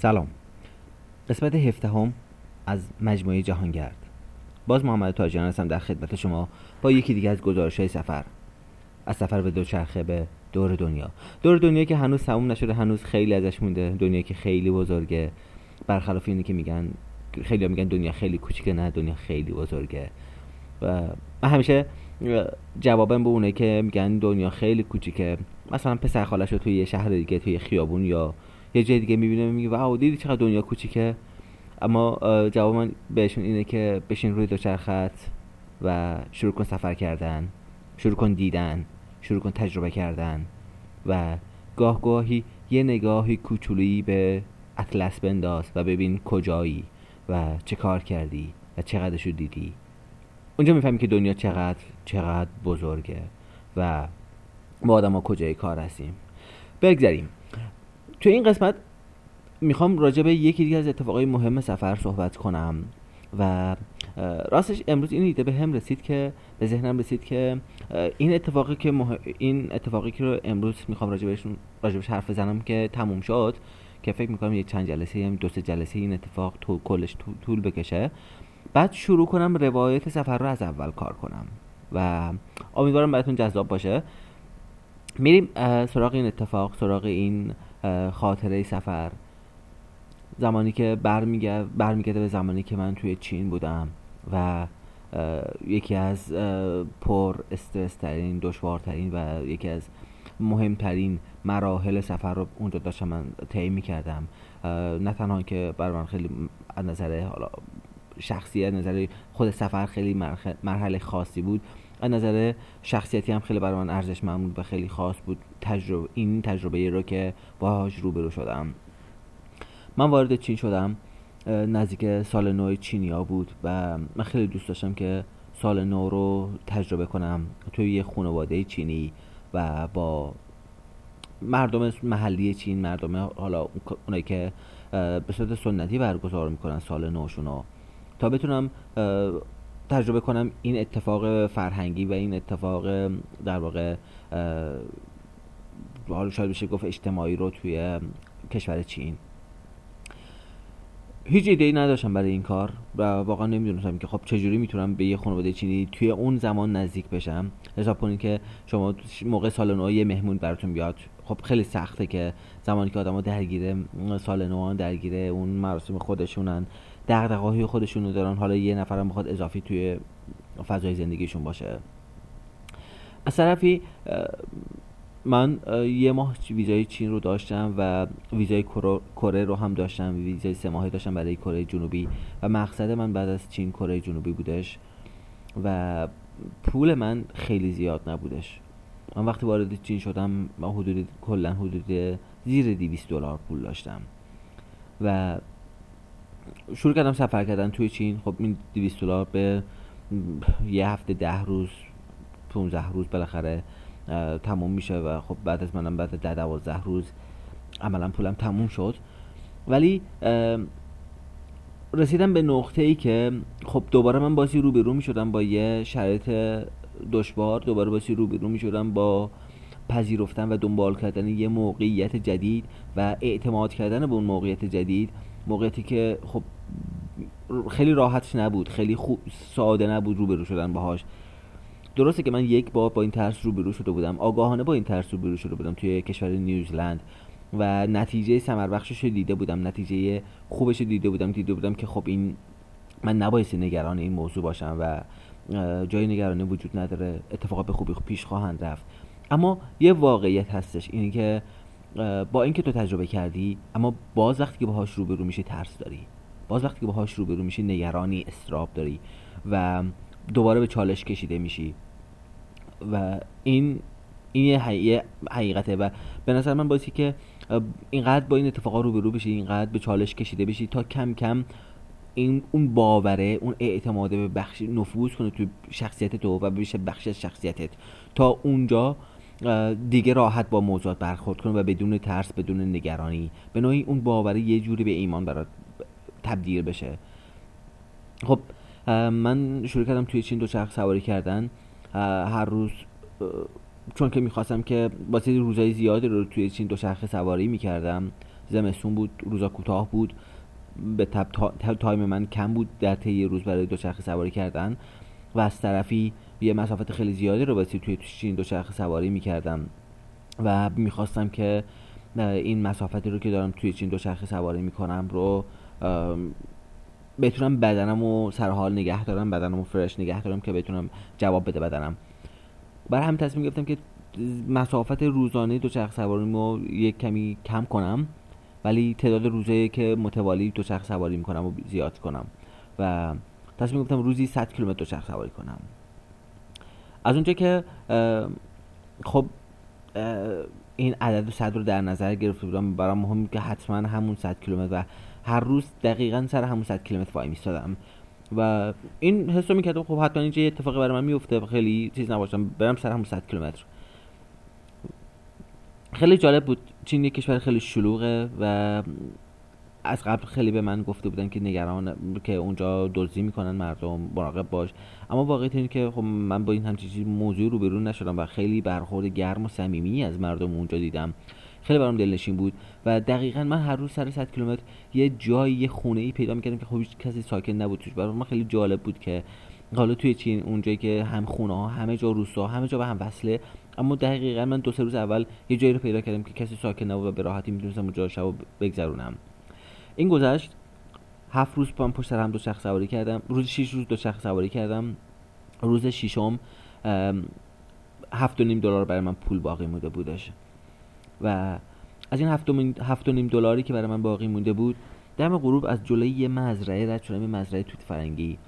سلام. قسمت هفدهم از مجموعه جهانگرد. باز محمد تاجیان هستم در خدمت شما با یکی دیگه از گزارش های سفر. از سفر به دوچرخه به دور دنیا. دور دنیا که هنوز تموم نشده هنوز خیلی ازش مونده. دنیا که خیلی بزرگه. برخلاف اینی که میگن خیلی میگن دنیا خیلی کوچیکه نه دنیا خیلی بزرگه. و من همیشه جوابم به اونه که میگن دنیا خیلی کوچیکه. مثلا پسر خالش رو توی یه شهر دیگه توی خیابون یا یه جای دیگه می‌بینه میگه واو دیدی چقدر دنیا کوچیکه؟ اما جواب من بهشون اینه که بشین روی دوچرخت و شروع کن سفر کردن شروع کن دیدن شروع کن تجربه کردن و گاه گاهی یه نگاهی کوچولویی به اطلس بنداز و ببین کجایی و چه کار کردی و چقدرشو دیدی. اونجا می‌فهمی که دنیا چقدر چقدر بزرگه و ما آدم ها کجای کار هستیم. بگذاریم تو این قسمت می‌خوام راجع به یکی دیگه از اتفاقای مهم سفر صحبت کنم و راستش امروز این ایده به هم رسید که به ذهنم رسید که این اتفاقی که این اتفاقی که رو امروز می‌خوام راجع بهش راجبش حرف بزنم که تموم شد که فکر می‌کنم یه چند جلسه هم دو سه جلسه این اتفاق تو کلش طول بکشه. بعد شروع کنم روایت سفر رو از اول کار کنم و امیدوارم براتون جذاب باشه. میریم سراغ این اتفاق سراغ این خاطره سفر. زمانی که برمیگرده به زمانی که من توی چین بودم و یکی از پر استرس ترین دشوارترین و یکی از مهمترین مراحل سفر رو اونجا داشتم من طی می‌کردم. نه تنها که بر من خیلی از نظر حالا شخصیت نظر خود سفر خیلی مرحله خاصی بود از نظر شخصیتی هم خیلی برای من ارزش بود و خیلی خاص بود تجربه این تجربه رو که باهاش روبرو شدم. من وارد چین شدم. نزدیک سال نو چینیا بود و من خیلی دوست داشتم که سال نو رو تجربه کنم توی یه خانواده چینی و با مردم محلی چین مردم حالا اونایی که به صورت سنتی برگزار می‌کنن سال نوشون تا بتونم تجربه کنم این اتفاق فرهنگی و این اتفاق در واقع حالا شاید بشه گفت اجتماعی رو توی کشور چین. هیچ ایده ای نداشتم برای این کار و واقعا نمی‌دونستم که خب چجوری می‌تونم به یه خانواده چینی توی اون زمان نزدیک بشم. حساب کنید که شما موقع سال نو یه مهمون براتون بیاد. خب خیلی سخته که زمانی که آدما درگیره سال نو درگیره اون مراسم خودشونن. دغدغه‌های خودشونو دارن. حالا یه نفرم بخواد اضافی توی فضای زندگیشون باشه. از طرفی من یه ماه ویزای چین رو داشتم و ویزای کره رو هم داشتم. ویزای سه ماهه داشتم برای کره جنوبی و مقصد من بعد از چین کره جنوبی بودش و پول من خیلی زیاد نبودش. من وقتی وارد چین شدم من حدود کلا حدود زیر 200 دلار پول داشتم. و شروع کردم سفر کردن توی چین. خب این 200 دلار به یه هفته ده روز 15 روز بالاخره تموم میشه و خب بعد از منم بعد ده دوازده روز عملا پولم تموم شد. ولی رسیدم به نقطه ای که خب دوباره من بازی رو رو می شدم با یه شرایط دشوار دوباره بازی رو رو می شدم با پذیرفتن و دنبال کردن یه موقعیت جدید و اعتماد کردن به اون موقعیت جدید. موقعیتی که خب خیلی راحت نبود خیلی خوب ساده نبود روبرو شدن باهاش. درسته که من یک بار با این ترس روبرو شده بودم آگاهانه با این ترس روبرو شده بودم توی کشور نیوزلند و نتیجه ثمر بخشش دیده بودم نتیجه خوبش دیده بودم دیده بودم که خب این من نبایستی نگران این موضوع باشم و جای نگرانی وجود نداره اتفاقات به خوبی پیش خواهند رفت. اما یه واقعیت هستش اینه که با اینکه تو تجربه کردی اما باز وقتی که باهاش روبرو میشی ترس داری. باز وقتی که باهاش روبرو میشی نگرانی استراب داری و دوباره به چالش کشیده میشی. و این این یه حقیقته و به نظر من باعثی که اینقدر با این اتفاقا روبرو بشی اینقدر به چالش کشیده بشی تا کم کم این اون باوره اون اعتماده به بخش نفوذ کنه تو شخصیت تو و بشه بخش از شخصیتت. تا اونجا دیگه راحت با موضوعات برخورد کنه و بدون ترس بدون نگرانی. به نوعی اون باوره یه جوری به ایمان برات تبدیل بشه. خب من شروع کردم توی چین دوچرخه سواری کردن. هر روز چون که می‌خواستم که واسه روزهای زیادی رو توی چین دوچرخه سواری می‌کردم. زمستون بود روزا کوتاه بود. به تبع time من کم بود. در طی روز برای دوچرخه سواری کردن. و از طرفی یه مسافت خیلی زیادی رو بایستی توی چین دوچرخه سواری می‌کردم و می‌خواستم که این مسافتی رو که دارم توی چین دوچرخه سواری می‌کنم رو بتونم بدنم و سر حال نگه دارم بدنم و فرش نگه دارم که بتونم جواب بده بدنم. برای همین تصمیم گرفتم که مسافت روزانه دوچرخه سواری رو یک کمی کم کنم ولی تعداد روزایی که متوالی دوچرخه سواری می‌کنم و زیاد کنم. و تصمیم گرفتم روزی 100 کیلومتر دوچرخه سواری کنم. از اونجا که خب این عدد 100 رو در نظر گرفته بودم برام مهم که حتما همون 100 کیلومتر و هر روز دقیقا سر همون 100 کیلومتر وای میستادم. و این حس رو می‌کردم خب حتما اینجا یه اتفاقی برای من میفته خیلی چیز نباشم برم سر همون 100 کیلومتر. خیلی جالب بود. چین یک کشور خیلی شلوغه و از قبل خیلی به من گفته بودن که نگران که اونجا دزدی می‌کنن مردم مراقب باش. اما واقعیت اینه که خب من با این همچین چیزی موضوع روبرو نشدم و خیلی برخورد گرم و صمیمی از مردم اونجا دیدم. خیلی برام دلنشین بود و دقیقا من هر روز سر 100 کیلومتر یه جایی یه خونه ای پیدا می‌کردم که خب هیچ کسی ساکن نبود توش. برای من خیلی جالب بود که حالا توی چین اونجایی که هم خونه ها همه جا روستا همه جا به هم وصله. اما دقیقا من دو سه روز اول یه جایی رو پیدا کردم که کسی ساکن نبود و به راحتی می‌تونستم اونجا شب بگذرونم. این گذشت. هفت روز پام پشت هم دو شخص سواری کردم. روز شیش روز دو شخص سواری کردم. روز ششم هفت و نیم دلار برای من پول باقی مونده بودش و از این هفت و نیم دلاری که برای من باقی مونده بود دم غروب از جلوی یه مزرعه رد شدم یه مزرعه توت فرنگی.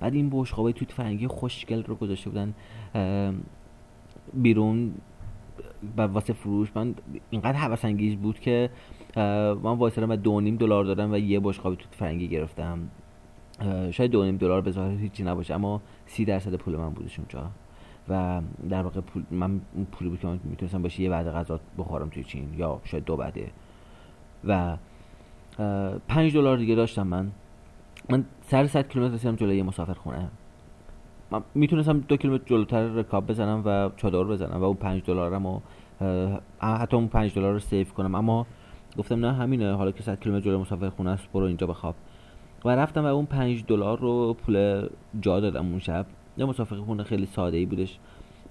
بعد این بشقابه توت فرنگی خوشگل رو گذاشته بودن بیرون و واسه فروش. من اینقدر حوث انگیز بود که من وایسادم و دو نیم دلار دادم و یه بشقاب توت فرنگی گرفتم. شاید دو نیم دلار به ظاهر هیچی نباشه اما سی درصد پول من بودش اونجا و در واقع پول من پولی بود که من می‌تونستم باشه یه بعد غذا بخورم توی چین یا شاید دو بعده. و پنج دلار دیگه داشتم من. من سر 100 کیلومتر رسیدم جلوی یه مسافر خونه. من می‌تونستم دو کیلومتر جلوتر رکاب بزنم و چادر بزنم و اون پنج دلارم و حتی اون پنج دلار رو سیف کنم. اما گفتم نه همینه. حالا که 100 کیلومتر جلوی مسافر خونه است برو اینجا بخواب. و رفتم و اون پنج دلار رو پول جا دادم اون شب. یه مسافر خونه خیلی ساده ای بودش.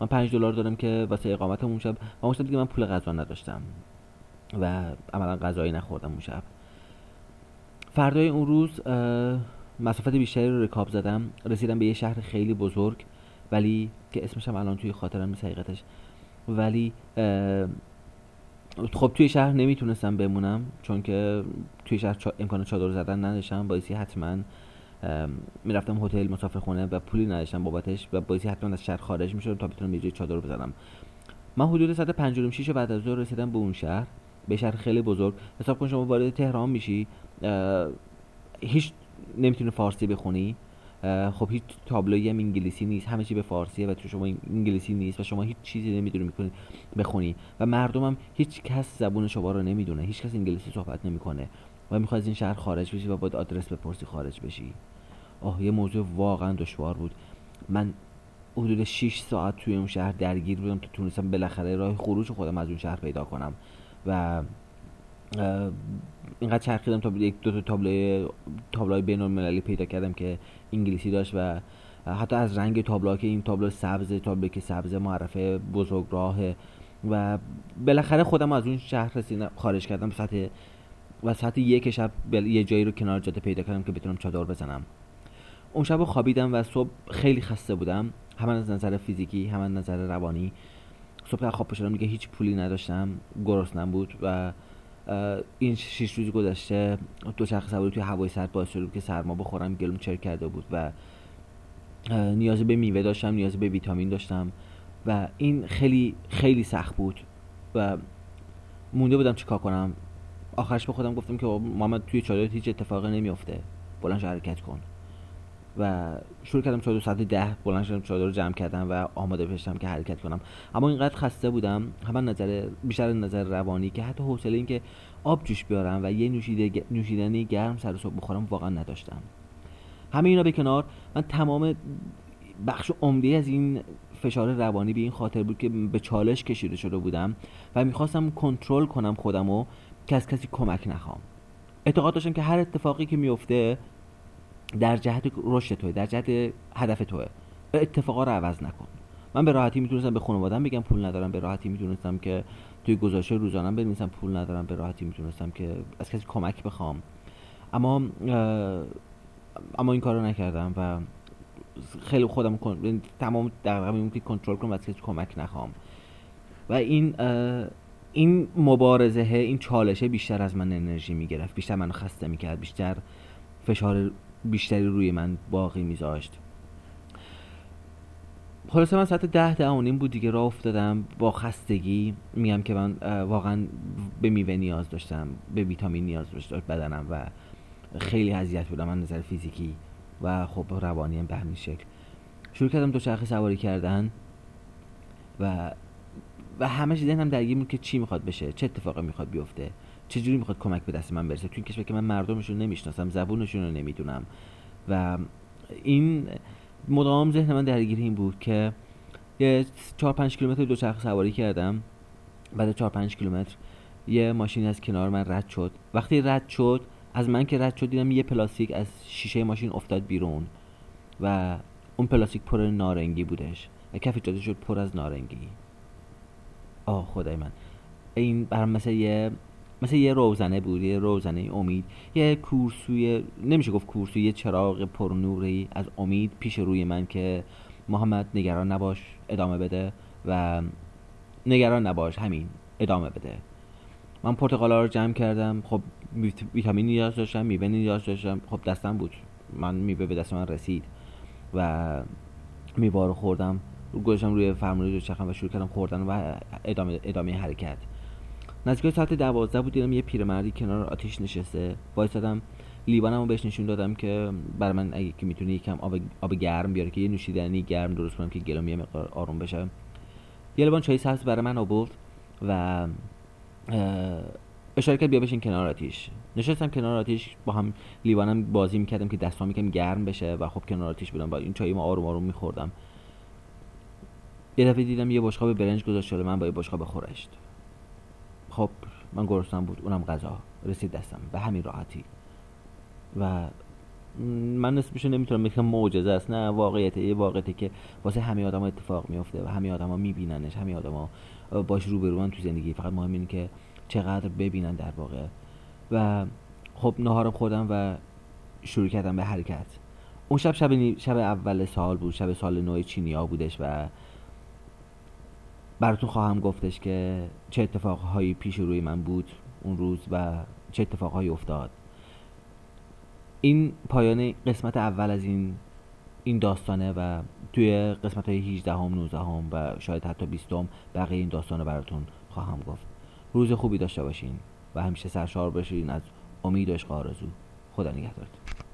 من پنج دلار دادم که واسه اقامت اون شب. و اون شب دیگه من پول غذا نداشتم. و عملا غذایی نخوردم اون شب. فردای اون روز مسافت بیشتری رو رکاب زدم. رسیدم به یه شهر خیلی بزرگ. ولی که اسمش هم الان توی خاطرم نیست حقیقتش. ولی خب توی شهر نمی‌تونستم بمونم چون که توی شهر امکان چادر زدن نداشتم. باعثی حتما می‌رفتم هتل مسافر خونه و پولی نداشتم بابتش و باعثی حتما از شهر خارج می‌شدم تا بتونم یه چادر بزنم. من حدود ساعت 56 بعد از ظهر رسیدم به اون شهر. به شهر خیلی بزرگ. حساب کن شما وارد تهران میشی هیچ نمی‌تونه فارسی بخونی. خب هیچ تابلویی هم انگلیسی نیست. همه چی به فارسیه و تو شما انگلیسی نیست و شما هیچ چیزی نمی‌دونی می‌کنی بخونی. و مردم هم هیچ کس زبون شما رو نمی‌دونه. هیچ کس انگلیسی صحبت نمی‌کنه. و می‌خوای از این شهر خارج بشی و باید آدرس بپرسی خارج بشی. آه یه موضوع واقعا دشوار بود. من حدود 6 ساعت توی اون شهر درگیر بودم تا تونستم بالاخره راه خروج خودم از اون شهر پیدا کنم. و اینقدر چرخیدم تا یک دو تا تابلوی تابلوهای بین المللی پیدا کردم که انگلیسی داشت و حتی از رنگ تابلوها که این تابلو سبز تابلو که سبز معرفه بزرگ راهه و بالاخره خودم از اون شهر رسیدم خارج کردم سطح و ساعت یک شب یه جایی رو کنار جاده پیدا کردم که بتونم چادر بزنم. اون شب خوابیدم و صبح خیلی خسته بودم. هم از نظر فیزیکی هم از نظر روانی. صبح خواب شدم دیگه هیچ پولی نداشتم. گرسنم بود و این شش روز گذشته دو چرخ سواری توی هوای سرد باعث شده که سرما بخورم گلوم چر کرده بود و نیاز به میوه داشتم نیاز به ویتامین داشتم و این خیلی خیلی سخت بود و مونده بودم چیکار کنم. آخرش به خودم گفتم که محمد توی چادرت هیچ اتفاقی نمیافته. بلند حرکت کن. و شروع کردم چادر ساعت ده بلند شدم چادر رو جمع کردم و آماده بشم که حرکت کنم. اما اینقدر خسته بودم هم نظر بیشتر نظر روانی که حتی حوصله این که آب جوش بیارم و یه نوشیده نوشیدنی گرم سر صبح بخورم واقعا نداشتم. همه اینا به کنار. من تمام بخش عمده از این فشار روانی به این خاطر بود که به چالش کشیده شده بودم و می‌خواستم کنترل کنم خودم و که از کسی کمک نخوام. اعتقاد داشتم که هر اتفاقی که میفته در جهت رشد توه در جهت هدف توه. اتفاقا رو عوض نکن. من به راحتی می‌تونستم به خانوادم بگم پول ندارم به راحتی می‌تونستم که توی گزارش روزانم بنویسم پول ندارم به راحتی می‌تونستم که از کسی کمک بخوام. اما اما این کار نکردم و خیلی خودم کن تمام دقیقا که کنترل کنم و از کسی کمک نخوام. و این این مبارزه این چالشه بیشتر از من انرژی می‌گرفت بیشتر منو خسته می‌کرد بیشتر فشار بیشتری روی من باقی میذاشت. خلاصه من ساعت ده ده اونیم بود دیگه راه افتادم. با خستگی میگم که من واقعا به میوه نیاز داشتم به ویتامین نیاز داشت بدنم و خیلی اذیت بودم من نظر فیزیکی و خب روانی به همین شکل. شروع کردم دوچرخه سواری کردن و و همش ذهنم درگیر بود که چی می‌خواد بشه چه اتفاقی می‌خواد بیفته. چه جوری می‌خواد کمک به دست من برسه؟ تو این کشور که من مردمشون نمی‌شناسم زبونشون رو نمی‌دونم. و این مدام ذهن من درگیر این بود که یه چهار پنج کیلومتر دوچرخه سواری کردم. بعد چهار پنج کیلومتر یه ماشین از کنار من رد شد. وقتی رد شد از من که رد شد دیدم یه پلاستیک از شیشه ماشین افتاد بیرون و اون پلاستیک پر نارنگی بودش و کف جاده شد پر از نارنگی. آه خدای من. این برام مثل یه مثل یه روزنه بود یه روزنه امید. یه کورسوی نمیشه گفت کورسوی یه چراغ پرنوری از امید پیش روی من که محمد نگران نباش ادامه بده و نگران نباش همین ادامه بده. من پرتقالا رو جمع کردم خب ویتامین نیاز داشتم میوه نیاز داشتم خب دستم بود. من میوه به دست من رسید و میوه رو خوردم. گذاشتم روی فرمانده چخم و شروع کردم خوردن و ادامه, ادامه حرکت. نزدیک ساعت دوازده بود دیدم یه پیرمردی کنار آتیش نشسته. وایسادم لیوانم رو بهش نشون دادم که برای من اگه که می‌تونی یکم آب, آب گرم بیاره که یه نوشیدنی گرم درست کنم که گلوم یه مقدار آروم بشه. یه لیوان چای سبز برای من آورد و اشاره کرد بیا بشین کنار آتیش. نشستم کنار آتیش با هم لیوانم بازی می‌کردم که دستام می‌کردم گرم بشه و خب کنار آتیش بودم. با این چای ما آروم آروم میخوردم. یه دفعه دیدم یه بشقاب برنج گذاشت شده من با یه بشقاب خورشت. خب من گرسنم بود اونم غذا رسید دستم به همین راحتی. و من نسبشو نمی‌تونم بگم معجزه است. نه واقعیته یه واقعیته که واسه همه آدم اتفاق میفته و همه آدما میبیننش. همه آدما باش روبروان تو زندگی. فقط مهم اینه که چقدر ببینن در واقع. و خب نهارم خودم و شروع کردم به حرکت. اون شب شب, شب اول سال بود. شب سال نو چینیا بودش و براتون خواهم گفتش که چه اتفاقهایی پیش روی من بود اون روز و چه اتفاقهایی افتاد. این پایان قسمت اول از این این داستانه و توی قسمت های 18 هم 19 هم و شاید حتی 20 هم بقیه این داستانه براتون خواهم گفت. روز خوبی داشته باشین و همیشه سرشار باشین از امید و عشق آرزو. خدا نگهدارتون.